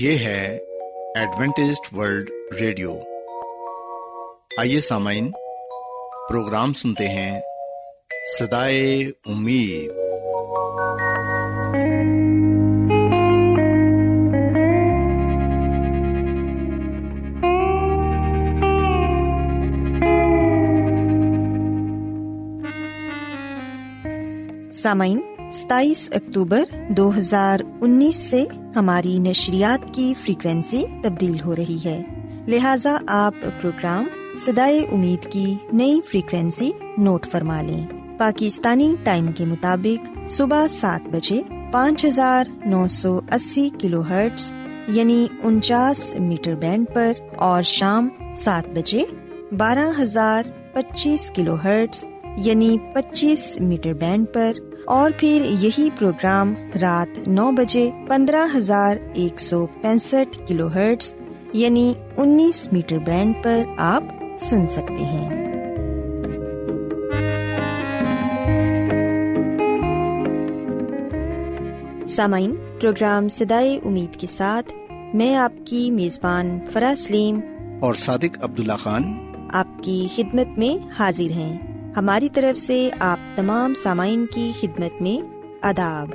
یہ ہے Adventist world radio. آئیے سامعین پروگرام سنتے ہیں صدائے امید۔ سامعین ستائیس اکتوبر دو ہزار انیس سے ہماری نشریات کی فریکوینسی تبدیل ہو رہی ہے۔ لہذا آپ پروگرام سدائے امید کی نئی فریکوینسی نوٹ فرما لیں۔ پاکستانی ٹائم کے مطابق صبح سات بجے پانچ ہزار نو سو اسی کلو ہرٹس یعنی انچاس میٹر بینڈ پر اور شام سات بجے بارہ ہزار پچیس کلو ہرٹس یعنی پچیس میٹر بینڈ پر اور پھر یہی پروگرام رات نو بجے پندرہ ہزار ایک سو پینسٹھ کلو ہرٹس یعنی انیس میٹر بینڈ پر آپ سن سکتے ہیں۔ سامعین پروگرام سدائے امید کے ساتھ میں آپ کی میزبان فرا سلیم اور صادق عبداللہ خان۔ آپ کی خدمت میں حاضر ہیں۔ ہماری طرف سے آپ تمام سامعین کی خدمت میں اداب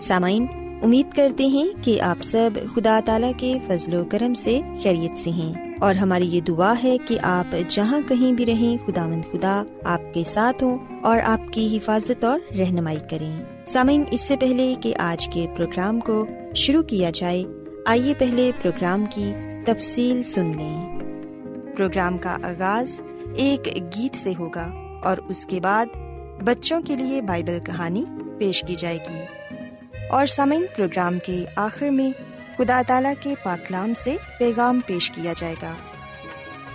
سامعین، امید کرتے ہیں کہ آپ سب خدا تعالی کے فضل و کرم سے خیریت سے ہیں۔ اور ہماری یہ دعا ہے کہ آپ جہاں کہیں بھی رہیں خدا مند خدا آپ کے ساتھ ہوں اور آپ کی حفاظت اور رہنمائی کریں۔ سامعین، اس سے پہلے کہ آج کے پروگرام کو شروع کیا جائے، آئیے پہلے پروگرام کی تفصیل سن لیں۔ پروگرام کا آغاز ایک گیت سے ہوگا۔ اور اس کے بعد بچوں کے لیے بائبل کہانی پیش کی جائے گی۔ اور سمن پروگرام کے آخر میں خدا تعالی کے پاکلام سے پیغام پیش کیا جائے گا۔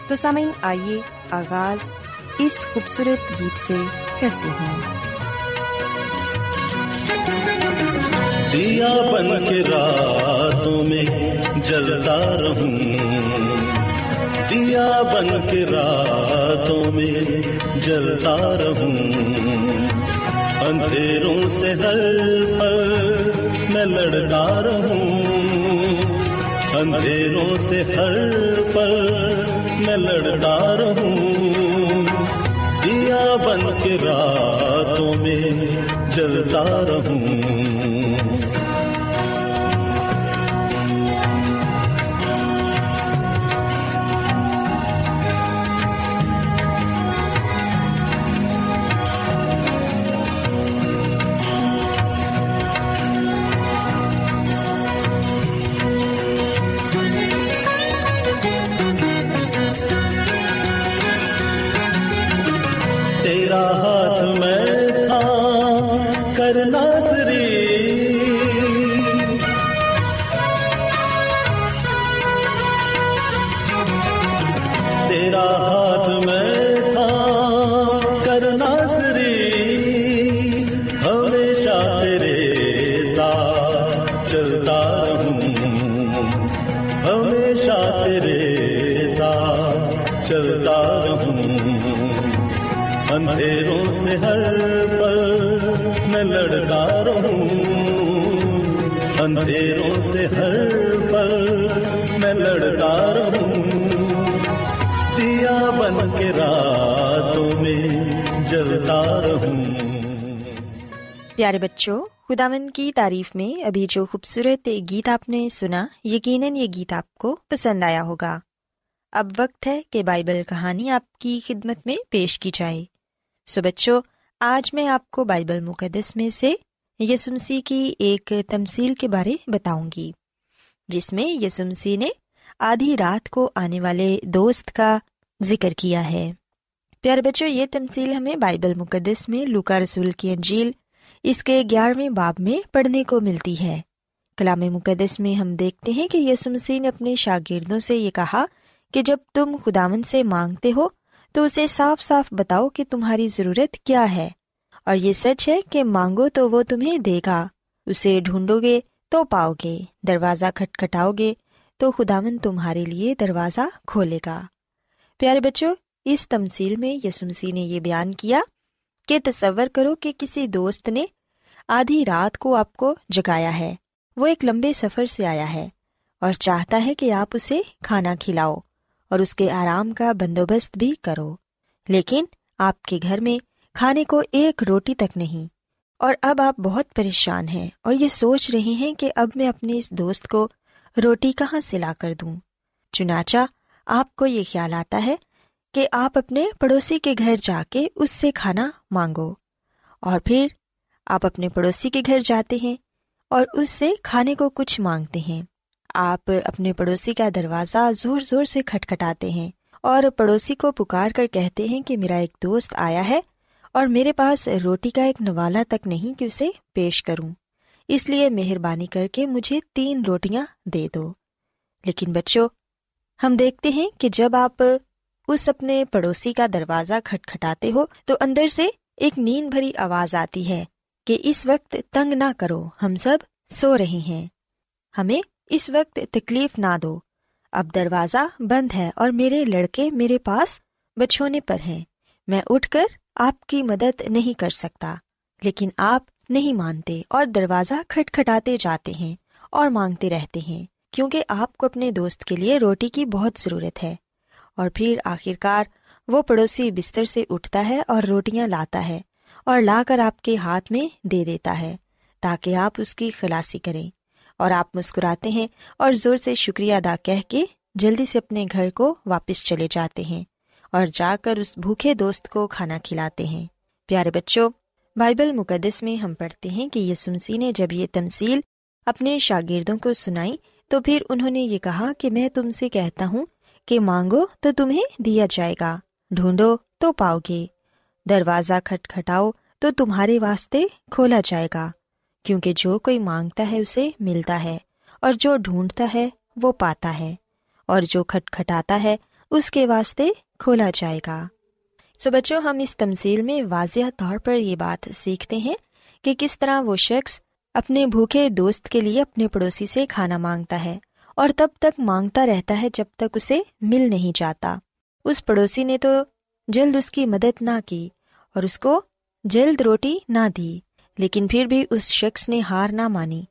تو سمن آئیے آغاز اس خوبصورت گیت سے کرتے ہیں۔ دیا بن کے راتوں میں جلتا رہوں۔ دیا بن کے راتوں میں جلتا رہوں۔ اندھیروں سے ہر پل میں لڑتا رہوں۔ اندھیروں سے ہر پل میں لڑتا رہوں۔ دیا بن کے راتوں میں جلتا رہوں۔ سے ہر پل میں لڑتا رہوں۔ اندھیروں سے ہر پل میں لڑتا رہوں۔ دیا بن کے راتوں میں جلتا رہوں۔ پیارے بچوں خداون کی تعریف میں ابھی جو خوبصورت گیت آپ نے سنا، یقیناً یہ گیت آپ کو پسند آیا ہوگا۔ اب وقت ہے کہ بائبل کہانی آپ کی خدمت میں پیش کی جائے۔ سو بچوں، آج میں آپ کو بائبل مقدس میں سے یسمسی کی ایک تمسیل کے بارے بتاؤں گی، جس میں یسمسی نے آدھی رات کو آنے والے دوست کا ذکر کیا ہے۔ پیارے بچوں، یہ تمسیل ہمیں بائبل مقدس میں لوکا رسول کی انجیل اس کے گیارہویں باب میں پڑھنے کو ملتی ہے۔ کلام مقدس میں ہم دیکھتے ہیں کہ یسمسی نے اپنے شاگردوں سے یہ کہا کہ جب تم خداون سے مانگتے ہو تو اسے صاف صاف بتاؤ کہ تمہاری ضرورت کیا ہے۔ اور یہ سچ ہے کہ مانگو تو وہ تمہیں دے گا۔ اسے ڈھونڈو گے تو پاؤ گے۔ دروازہ کھٹکھٹاؤ گے تو خداون تمہارے لیے دروازہ کھولے گا۔ پیارے بچوں، اس تمسیل میں یسمسی نے یہ بیان کیا کہ تصور کرو کہ کسی دوست نے آدھی رات کو آپ کو جگایا ہے۔ وہ ایک لمبے سفر سے آیا ہے اور چاہتا ہے کہ آپ اسے کھانا کھلاؤ۔ اور اس کے آرام کا بندوبست بھی کرو۔ لیکن آپ کے گھر میں کھانے کو ایک روٹی تک نہیں۔ اور اب آپ بہت پریشان ہیں اور یہ سوچ رہے ہیں کہ اب میں اپنے اس دوست کو روٹی کہاں سے لا کر دوں۔ چنانچہ آپ کو یہ خیال آتا ہے کہ آپ اپنے پڑوسی کے گھر جا کے اس سے کھانا مانگو۔ اور پھر آپ اپنے پڑوسی کے گھر جاتے ہیں اور اس سے کھانے کو کچھ مانگتے ہیں۔ آپ اپنے پڑوسی کا دروازہ زور زور سے کھٹکھٹاتے ہیں اور پڑوسی کو پکار کر کہتے ہیں کہ میرا ایک دوست آیا ہے اور میرے پاس روٹی کا ایک نوالا تک نہیں کہ اسے پیش کروں۔ اس لیے مہربانی کر کے مجھے تین روٹیاں دے دو۔ لیکن بچوں، ہم دیکھتے ہیں کہ جب آپ اس اپنے پڑوسی کا دروازہ کھٹکھٹاتے ہو تو اندر سے ایک نیند بھری آواز آتی ہے کہ اس وقت تنگ نہ کرو، ہم سب سو رہے ہیں۔ ہمیں اس وقت تکلیف نہ دو۔ اب دروازہ بند ہے اور میرے لڑکے میرے پاس بچھونے پر ہیں۔ میں اٹھ کر آپ کی مدد نہیں کر سکتا، لیکن آپ نہیں مانتے اور دروازہ کھٹکھٹاتے جاتے ہیں اور مانگتے رہتے ہیں، کیونکہ آپ کو اپنے دوست کے لیے روٹی کی بہت ضرورت ہے۔ اور پھر آخرکار وہ پڑوسی بستر سے اٹھتا ہے اور روٹیاں لاتا ہے اور لا کر آپ کے ہاتھ میں دے دیتا ہے، تاکہ آپ اس کی خلاصی کریں۔ اور آپ مسکراتے ہیں اور زور سے شکریہ ادا کہہ کے جلدی سے اپنے گھر کو واپس چلے جاتے ہیں اور جا کر اس بھوکے دوست کو کھانا کھلاتے ہیں۔ پیارے بچوں، بائبل مقدس میں ہم پڑھتے ہیں کہ یہ سنسی نے جب یہ تمسیل اپنے شاگردوں کو سنائی تو پھر انہوں نے یہ کہا کہ میں تم سے کہتا ہوں کہ مانگو تو تمہیں دیا جائے گا، ڈھونڈو تو پاؤ گے، دروازہ کھٹکھٹاؤ تو تمہارے واسطے کھولا جائے گا۔ کیونکہ جو کوئی مانگتا ہے اسے ملتا ہے، اور جو ڈھونڈتا ہے وہ پاتا ہے، اور جو کھٹکھٹاتا ہے اس کے واسطے کھولا جائے گا۔ سو بچوں، ہم اس تمزیل میں واضح طور پر یہ بات سیکھتے ہیں کہ کس طرح وہ شخص اپنے بھوکے دوست کے لیے اپنے پڑوسی سے کھانا مانگتا ہے، اور تب تک مانگتا رہتا ہے جب تک اسے مل نہیں جاتا۔ اس پڑوسی نے تو جلد اس کی مدد نہ کی، اور اس کو جلد روٹی نہ دی۔ لیکن پھر بھی اس شخص نے ہار نہ مانی،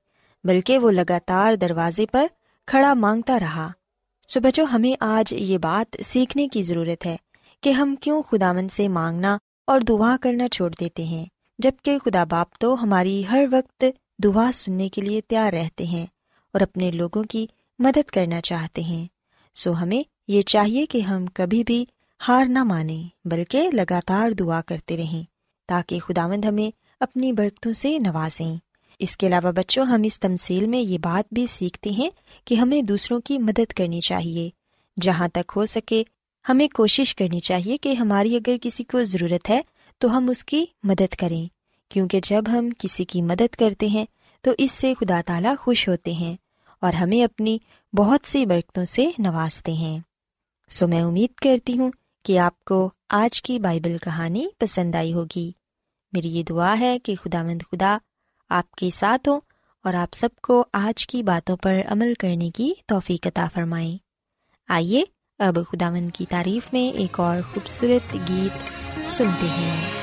بلکہ وہ لگاتار دروازے پر کھڑا مانگتا رہا۔ سو بچوں، ہمیں آج یہ بات سیکھنے کی ضرورت ہے کہ ہم کیوں خدا من سے مانگنا اور دعا کرنا چھوڑ دیتے ہیں، جبکہ خدا باپ تو ہماری ہر وقت دعا سننے کے لیے تیار رہتے ہیں اور اپنے لوگوں کی مدد کرنا چاہتے ہیں۔ سو ہمیں یہ چاہیے کہ ہم کبھی بھی ہار نہ مانیں، بلکہ لگاتار دعا کرتے رہیں، تاکہ خداوند ہمیں اپنی برکتوں سے نوازیں۔ اس کے علاوہ بچوں، ہم اس تمسیل میں یہ بات بھی سیکھتے ہیں کہ ہمیں دوسروں کی مدد کرنی چاہیے۔ جہاں تک ہو سکے، ہمیں کوشش کرنی چاہیے کہ ہماری اگر کسی کو ضرورت ہے تو ہم اس کی مدد کریں۔ کیونکہ جب ہم کسی کی مدد کرتے ہیں تو اس سے خدا تعالیٰ خوش ہوتے ہیں اور ہمیں اپنی بہت سی برکتوں سے نوازتے ہیں۔ سو میں امید کرتی ہوں کہ آپ کو آج کی بائبل کہانی پسند آئی ہوگی۔ میری یہ دعا ہے کہ خدا مند خدا آپ کے ساتھ ہوں اور آپ سب کو آج کی باتوں پر عمل کرنے کی توفیق عطا فرمائیں آئیے اب خدا مند کی تعریف میں ایک اور خوبصورت گیت سنتے ہیں۔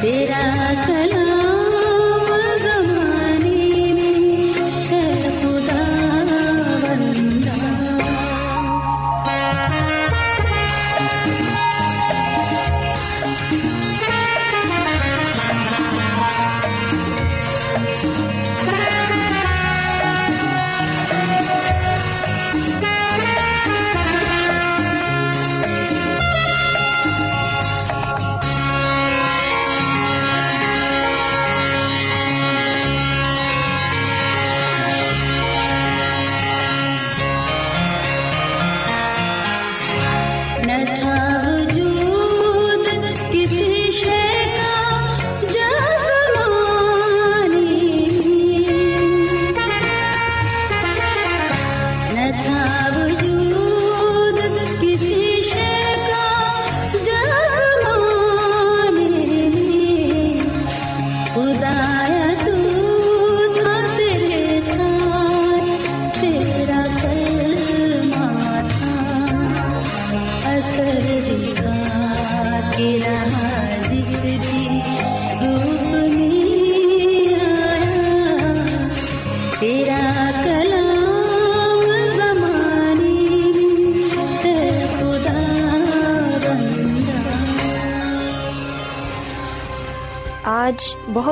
تیرا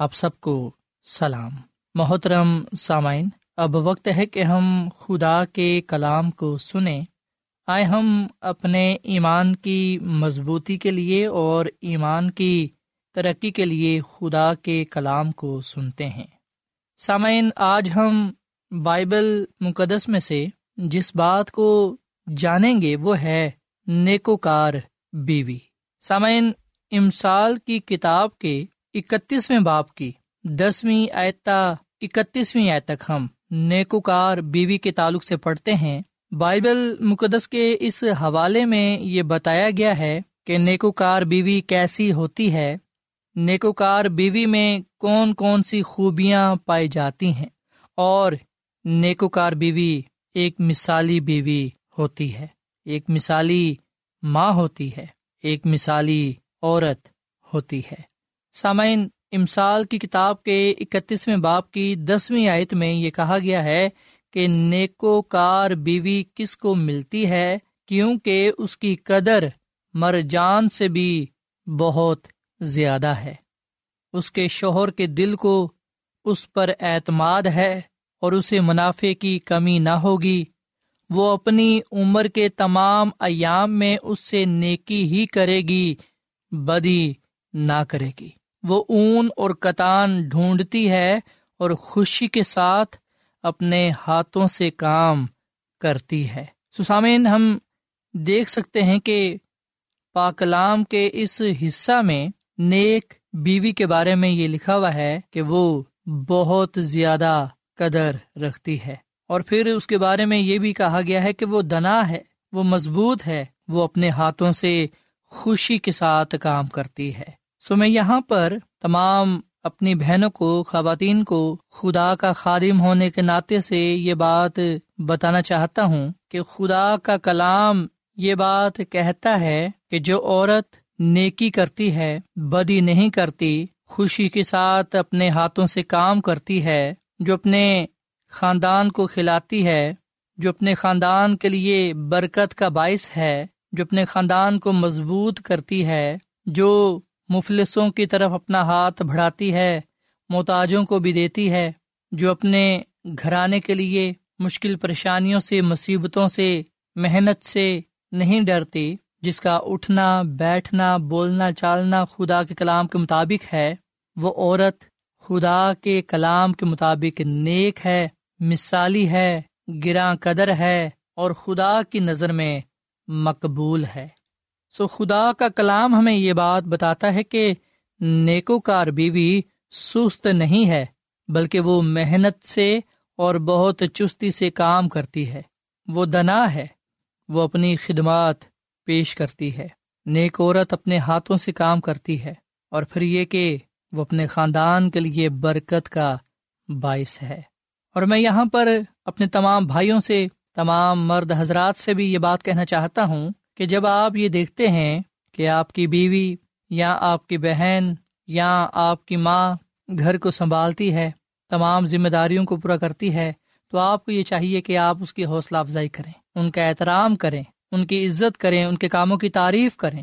آپ سب کو سلام۔ محترم سامعین، اب وقت ہے کہ ہم خدا کے کلام کو سنیں۔ آئے ہم اپنے ایمان کی مضبوطی کے لیے اور ایمان کی ترقی کے لیے خدا کے کلام کو سنتے ہیں۔ سامعین، آج ہم بائبل مقدس میں سے جس بات کو جانیں گے وہ ہے نیکوکار بیوی۔ سامعین، امسال کی کتاب کے اکتیسویں باپ کی، دسویں آیتا اکتیسویں آیت تک ہم نیکوکار بیوی کے تعلق سے پڑھتے ہیں۔ بائبل مقدس کے اس حوالے میں یہ بتایا گیا ہے کہ نیکوکار بیوی کیسی ہوتی ہے، نیکوکار بیوی میں کون کون سی خوبیاں پائی جاتی ہیں، اور نیکوکار بیوی ایک مثالی بیوی ہوتی ہے۔ ایک مثالی ماں ہوتی ہے، ایک مثالی عورت ہوتی ہے۔ سامعین، امسال کی کتاب کے اکتیسویں باپ کی دسویں آیت میں یہ کہا گیا ہے کہ نیکو کار بیوی کس کو ملتی ہے کیونکہ اس کی قدر مر جان سے بھی بہت زیادہ ہے۔ اس کے شوہر کے دل کو اس پر اعتماد ہے اور اسے منافع کی کمی نہ ہوگی۔ وہ اپنی عمر کے تمام ایام میں اس سے نیکی ہی کرے گی، بدی نہ کرے گی۔ وہ اون اور کتان ڈھونڈتی ہے اور خوشی کے ساتھ اپنے ہاتھوں سے کام کرتی ہے۔ سسامین ہم دیکھ سکتے ہیں کہ پاکلام کے اس حصہ میں نیک بیوی کے بارے میں یہ لکھا ہوا ہے کہ وہ بہت زیادہ قدر رکھتی ہے۔ اور پھر اس کے بارے میں یہ بھی کہا گیا ہے کہ وہ دنا ہے، وہ مضبوط ہے، وہ اپنے ہاتھوں سے خوشی کے ساتھ کام کرتی ہے۔ سو میں یہاں پر تمام اپنی بہنوں کو، خواتین کو خدا کا خادم ہونے کے ناطے سے یہ بات بتانا چاہتا ہوں کہ خدا کا کلام یہ بات کہتا ہے کہ جو عورت نیکی کرتی ہے، بدی نہیں کرتی، خوشی کے ساتھ اپنے ہاتھوں سے کام کرتی ہے، جو اپنے خاندان کو کھلاتی ہے، جو اپنے خاندان کے لیے برکت کا باعث ہے، جو اپنے خاندان کو مضبوط کرتی ہے، جو مفلسوں کی طرف اپنا ہاتھ بڑھاتی ہے، محتاجوں کو بھی دیتی ہے، جو اپنے گھرانے کے لیے مشکل پریشانیوں سے، مصیبتوں سے، محنت سے نہیں ڈرتی جس کا اٹھنا، بیٹھنا، بولنا، چالنا خدا کے کلام کے مطابق ہے۔ وہ عورت خدا کے کلام کے مطابق نیک ہے، مثالی ہے، گراں قدر ہے اور خدا کی نظر میں مقبول ہے۔ سو خدا کا کلام ہمیں یہ بات بتاتا ہے کہ نیکو کار بیوی سست نہیں ہے، بلکہ وہ محنت سے اور بہت چستی سے کام کرتی ہے۔ وہ دنا ہے، وہ اپنی خدمات پیش کرتی ہے۔ نیک عورت اپنے ہاتھوں سے کام کرتی ہے اور پھر یہ کہ وہ اپنے خاندان کے لیے برکت کا باعث ہے۔ اور میں یہاں پر اپنے تمام بھائیوں سے، تمام مرد حضرات سے بھی یہ بات کہنا چاہتا ہوں کہ جب آپ یہ دیکھتے ہیں کہ آپ کی بیوی یا آپ کی بہن یا آپ کی ماں گھر کو سنبھالتی ہے، تمام ذمہ داریوں کو پورا کرتی ہے، تو آپ کو یہ چاہیے کہ آپ اس کی حوصلہ افزائی کریں، ان کا احترام کریں، ان کی عزت کریں، ان کے کاموں کی تعریف کریں۔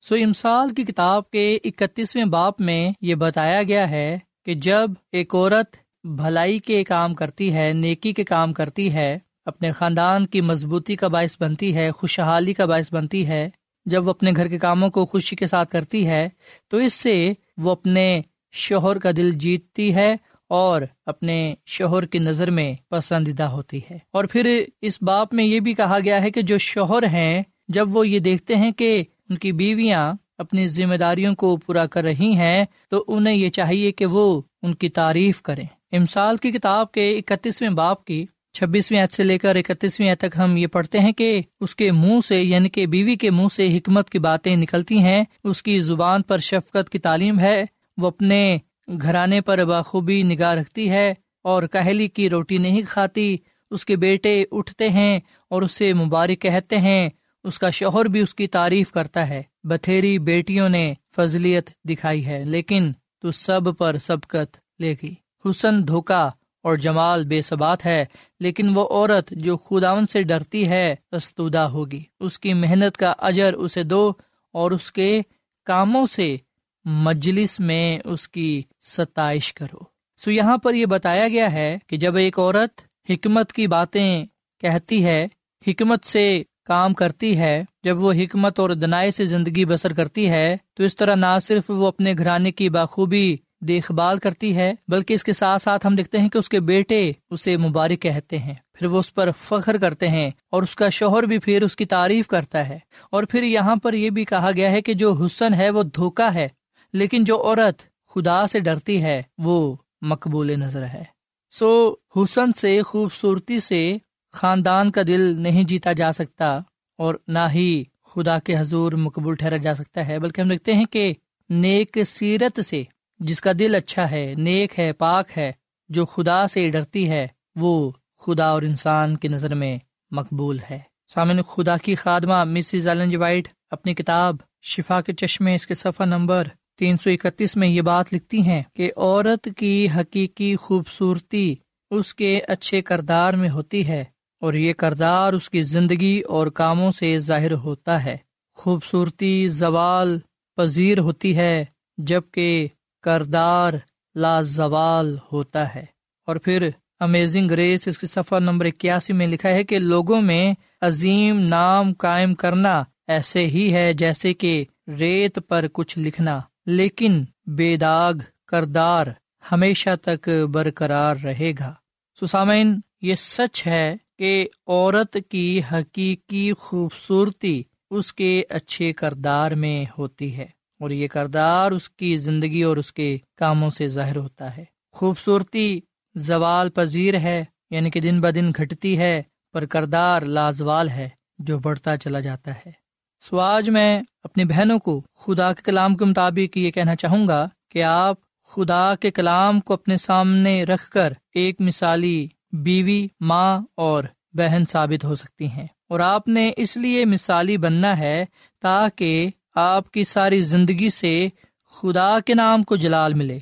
سو امسال کی کتاب کے اکتیسویں باپ میں یہ بتایا گیا ہے کہ جب ایک عورت بھلائی کے کام کرتی ہے، نیکی کے کام کرتی ہے اپنے خاندان کی مضبوطی کا باعث بنتی ہے، خوشحالی کا باعث بنتی ہے۔ جب وہ اپنے گھر کے کاموں کو خوشی کے ساتھ کرتی ہے، تو اس سے وہ اپنے شوہر کا دل جیتتی ہے اور اپنے شوہر کی نظر میں پسندیدہ ہوتی ہے۔ اور پھر اس باپ میں یہ بھی کہا گیا ہے کہ جو شوہر ہیں، جب وہ یہ دیکھتے ہیں کہ ان کی بیویاں اپنی ذمہ داریوں کو پورا کر رہی ہیں، تو انہیں یہ چاہیے کہ وہ ان کی تعریف کریں۔ امسال کی کتاب کے اکتیسویں باپ کی چھبیسویں عید سے لے کر اکتیسویں عید تک ہم یہ پڑھتے ہیں کہ اس کے منہ سے یعنی کہ بیوی کے منہ سے حکمت کی باتیں نکلتی ہیں، اس کی زبان پر شفقت کی تعلیم ہے، وہ اپنے گھرانے پر بخوبی نگاہ رکھتی ہے اور کہلی کی روٹی نہیں کھاتی، اس کے بیٹے اٹھتے ہیں اور اسے مبارک کہتے ہیں، اس کا شوہر بھی اس کی تعریف کرتا ہے۔ بتھیری بیٹیوں نے فضلیت دکھائی ہے، لیکن تو سب پر سبقت لے گی۔ حسن دھوکا اور جمال بے ثبات ہے، لیکن وہ عورت جو خداون سے ڈرتی ہے استودہ ہوگی۔ اس کی محنت کا اجر اسے دو اور اس کے کاموں سے مجلس میں اس کی ستائش کرو۔ سو یہاں پر یہ بتایا گیا ہے کہ جب ایک عورت حکمت کی باتیں کہتی ہے، حکمت سے کام کرتی ہے، جب وہ حکمت اور دنائی سے زندگی بسر کرتی ہے، تو اس طرح نہ صرف وہ اپنے گھرانے کی بخوبی دیکھ بھال کرتی ہے، بلکہ اس کے ساتھ ساتھ ہم دیکھتے ہیں کہ اس کے بیٹے اسے مبارک کہتے ہیں۔ پھر وہ اس پر فخر کرتے ہیں اور اس کا شوہر بھی پھر اس کی تعریف کرتا ہے۔ اور پھر یہاں پر یہ بھی کہا گیا ہے کہ جو حسن ہے وہ دھوکا ہے، لیکن جو عورت خدا سے ڈرتی ہے وہ مقبول نظر ہے۔ سو حسن سے، خوبصورتی سے خاندان کا دل نہیں جیتا جا سکتا اور نہ ہی خدا کے حضور مقبول ٹھہرا جا سکتا ہے، بلکہ ہم دیکھتے ہیں کہ نیک سیرت سے جس کا دل اچھا ہے، نیک ہے، پاک ہے، جو خدا سے ڈرتی ہے، وہ خدا اور انسان کی نظر میں مقبول ہے۔ سامن خدا کی خادمہ مسز ایلنج جی وائٹ اپنی کتاب شفا کے چشمے، اس کے صفحہ نمبر تین سو اکتیس میں یہ بات لکھتی ہیں کہ عورت کی حقیقی خوبصورتی اس کے اچھے کردار میں ہوتی ہے اور یہ کردار اس کی زندگی اور کاموں سے ظاہر ہوتا ہے۔ خوبصورتی زوال پذیر ہوتی ہے، جبکہ کردار لازوال ہوتا ہے۔ اور پھر امیزنگ ریس اس کی سفر نمبر اکیاسی میں لکھا ہے کہ لوگوں میں عظیم نام قائم کرنا ایسے ہی ہے جیسے کہ ریت پر کچھ لکھنا۔ لیکن بے داغ کردار ہمیشہ تک برقرار رہے گا۔ سسامین، یہ سچ ہے کہ عورت کی حقیقی خوبصورتی اس کے اچھے کردار میں ہوتی ہے۔ اور یہ کردار اس کی زندگی اور اس کے کاموں سے ظاہر ہوتا ہے۔ خوبصورتی زوال پذیر ہے یعنی کہ دن بدن گھٹتی ہے، پر کردار لازوال ہے، جو بڑھتا چلا جاتا ہے۔ سو آج میں اپنی بہنوں کو خدا کے کلام کے مطابق یہ کہنا چاہوں گا کہ آپ خدا کے کلام کو اپنے سامنے رکھ کر ایک مثالی بیوی، ماں اور بہن ثابت ہو سکتی ہیں۔ اور آپ نے اس لیے مثالی بننا ہے تاکہ آپ کی ساری زندگی سے خدا کے نام کو جلال ملے۔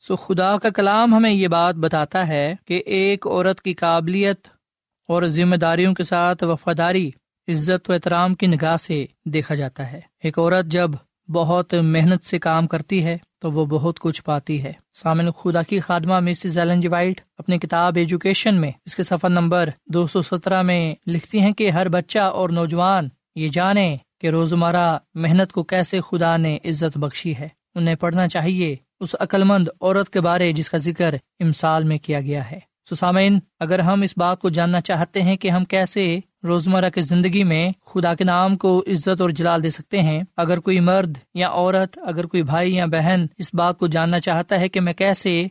سو خدا کا کلام ہمیں یہ بات بتاتا ہے کہ ایک عورت کی قابلیت اور ذمہ داریوں کے ساتھ وفاداری، عزت و احترام کی نگاہ سے دیکھا جاتا ہے۔ ایک عورت جب بہت محنت سے کام کرتی ہے تو وہ بہت کچھ پاتی ہے۔ سامن خدا کی خادمہ مسز ایلن جی وائٹ اپنی کتاب ایجوکیشن میں اس کے سفر نمبر دو سو سترہ میں لکھتی ہیں کہ ہر بچہ اور نوجوان یہ جانے کہ روزمرہ محنت کو کیسے خدا نے عزت بخشی ہے۔ انہیں پڑھنا چاہیے۔ اس عقل مند عورت کے بارے جس کا ذکر امسال میں کیا گیا ہے۔ سسامین اگر ہم اس بات کو جاننا چاہتے ہیں کہ ہم کیسے روزمرہ کی زندگی میں خدا کے نام کو عزت اور جلال دے سکتے ہیں، اگر کوئی مرد یا عورت، اگر کوئی بھائی یا بہن اس بات کو جاننا چاہتا ہے کہ میں کیسے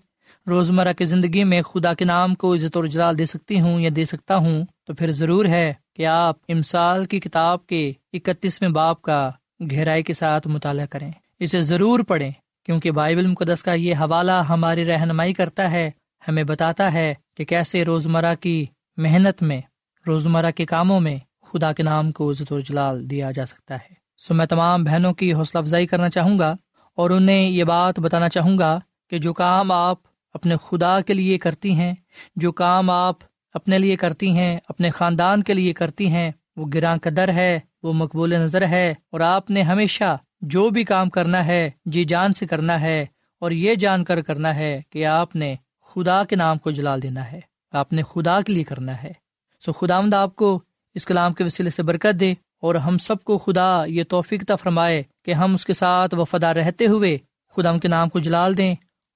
روزمرہ کی زندگی میں خدا کے نام کو عزت اور جلال دے سکتی ہوں یا دے سکتا ہوں، تو پھر ضرور ہے کہ آپ امسال کی کتاب کے اکتیسویں باپ کا گہرائی کے ساتھ مطالعہ کریں۔ اسے ضرور پڑھیں، کیونکہ بائبل مقدس کا یہ حوالہ ہماری رہنمائی کرتا ہے، ہمیں بتاتا ہے کہ کیسے روزمرہ کی محنت میں، روزمرہ کے کاموں میں خدا کے نام کو عزت و جلال دیا جا سکتا ہے۔ سو میں تمام بہنوں کی حوصلہ افزائی کرنا چاہوں گا اور انہیں یہ بات بتانا چاہوں گا کہ جو کام آپ اپنے خدا کے لیے کرتی ہیں، جو کام آپ اپنے لیے کرتی ہیں، اپنے خاندان کے لیے کرتی ہیں، وہ گراں قدر ہے، وہ مقبول نظر ہے، اور آپ نے ہمیشہ جو بھی کام کرنا ہے جی جان سے کرنا ہے، اور یہ جان کر کرنا ہے کہ آپ نے خدا کے نام کو جلال دینا ہے، آپ نے خدا کے لیے کرنا ہے۔ سو خدا مند آپ کو اس کلام کے وسیلے سے برکت دے، اور ہم سب کو خدا یہ توفیق فرمائے کہ ہم اس کے ساتھ وفادار رہتے ہوئے خدا کے نام کو جلال دیں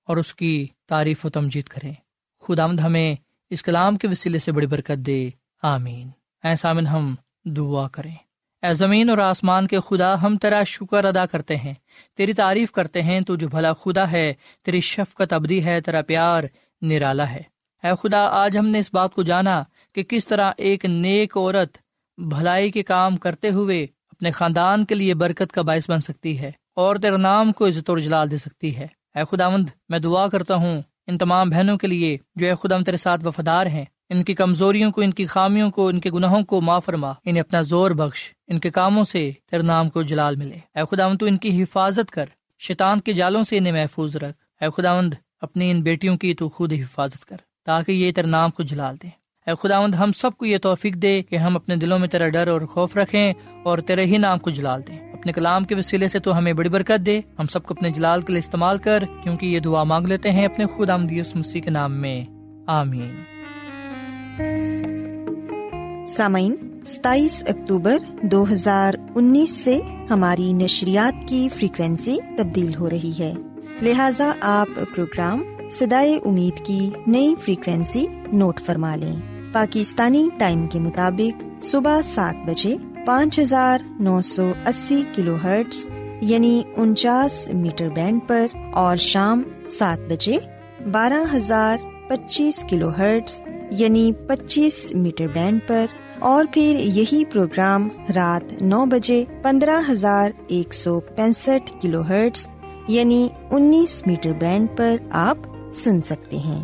اور اس کی تعریف و تمجید کریں۔ خدا مد ہمیں اس کلام کے وسیلے سے بڑی برکت دے۔ آمین۔ ایسا من ہم دعا کریں۔ اے زمین اور آسمان کے خدا، ہم تیرا شکر ادا کرتے ہیں۔ تیری تعریف کرتے ہیں، تو جو بھلا خدا ہے، تیری شفقت ابدی ہے، تیرا پیار نرالا ہے۔ اے خدا، آج ہم نے اس بات کو جانا کہ کس طرح ایک نیک عورت بھلائی کے کام کرتے ہوئے اپنے خاندان کے لیے برکت کا باعث بن سکتی ہے اور تیرا نام کو عزت و جلال دے سکتی ہے۔ اے خدا مند میں دعا کرتا ہوں ان تمام بہنوں کے لیے جو اے خدا تیرے ساتھ وفادار ہیں، ان کی کمزوریوں کو، ان کی خامیوں کو، ان کے گناہوں کو معاف فرما، انہیں اپنا زور بخش، ان کے کاموں سے تیرے نام کو جلال ملے۔ اے خدا تو ان کی حفاظت کر، شیطان کے جالوں سے انہیں محفوظ رکھ۔ اے خدا اپنی ان بیٹیوں کی تو خود حفاظت کر، تاکہ یہ تیرے نام کو جلال دیں۔ اے خداوند، ہم سب کو یہ توفیق دے کہ ہم اپنے دلوں میں تیرا ڈر اور خوف رکھیں اور تیرے ہی نام کو جلال دیں۔ اپنے کلام کے وسیلے سے تو ہمیں بڑی برکت دے۔ ہم سب کو اپنے جلال کے لیے استعمال کر، کیونکہ یہ دعا مانگ لیتے ہیں اپنے خدا مسیح کے نام میں۔ آمین۔ سامعین، ستائیس اکتوبر دو ہزار انیس سے ہماری نشریات کی فریکوینسی تبدیل ہو رہی ہے۔ لہذا آپ پروگرام سدائے امید کی نئی فریکوینسی نوٹ فرما لیں۔ پاکستانی ٹائم کے مطابق صبح سات بجے پانچ ہزار نو سو اسی کلو ہرٹس یعنی انچاس میٹر بینڈ پر، اور شام سات بجے بارہ ہزار پچیس کلو ہرٹس یعنی پچیس میٹر بینڈ پر، اور پھر یہی پروگرام رات نو بجے پندرہ ہزار ایک سو پینسٹھ کلو ہرٹس یعنی انیس میٹر بینڈ پر آپ سن سکتے ہیں۔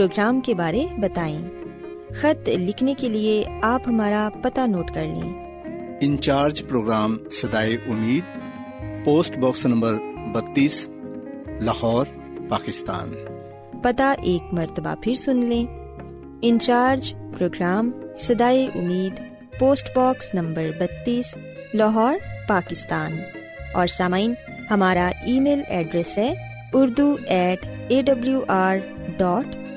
پروگرام کے بارے بتائیں۔ خط لکھنے کے لیے آپ ہمارا پتہ نوٹ کر لیں۔ انچارج پروگرام سدائے امید پوسٹ باکس نمبر بتیس لاہور پاکستان۔ پتہ ایک مرتبہ پھر سن لیں۔ انچارج پروگرام سدائے امید پوسٹ باکس نمبر بتیس لاہور پاکستان۔ اور سامعین ہمارا ای میل ایڈریس ہے Urdu at A W R dot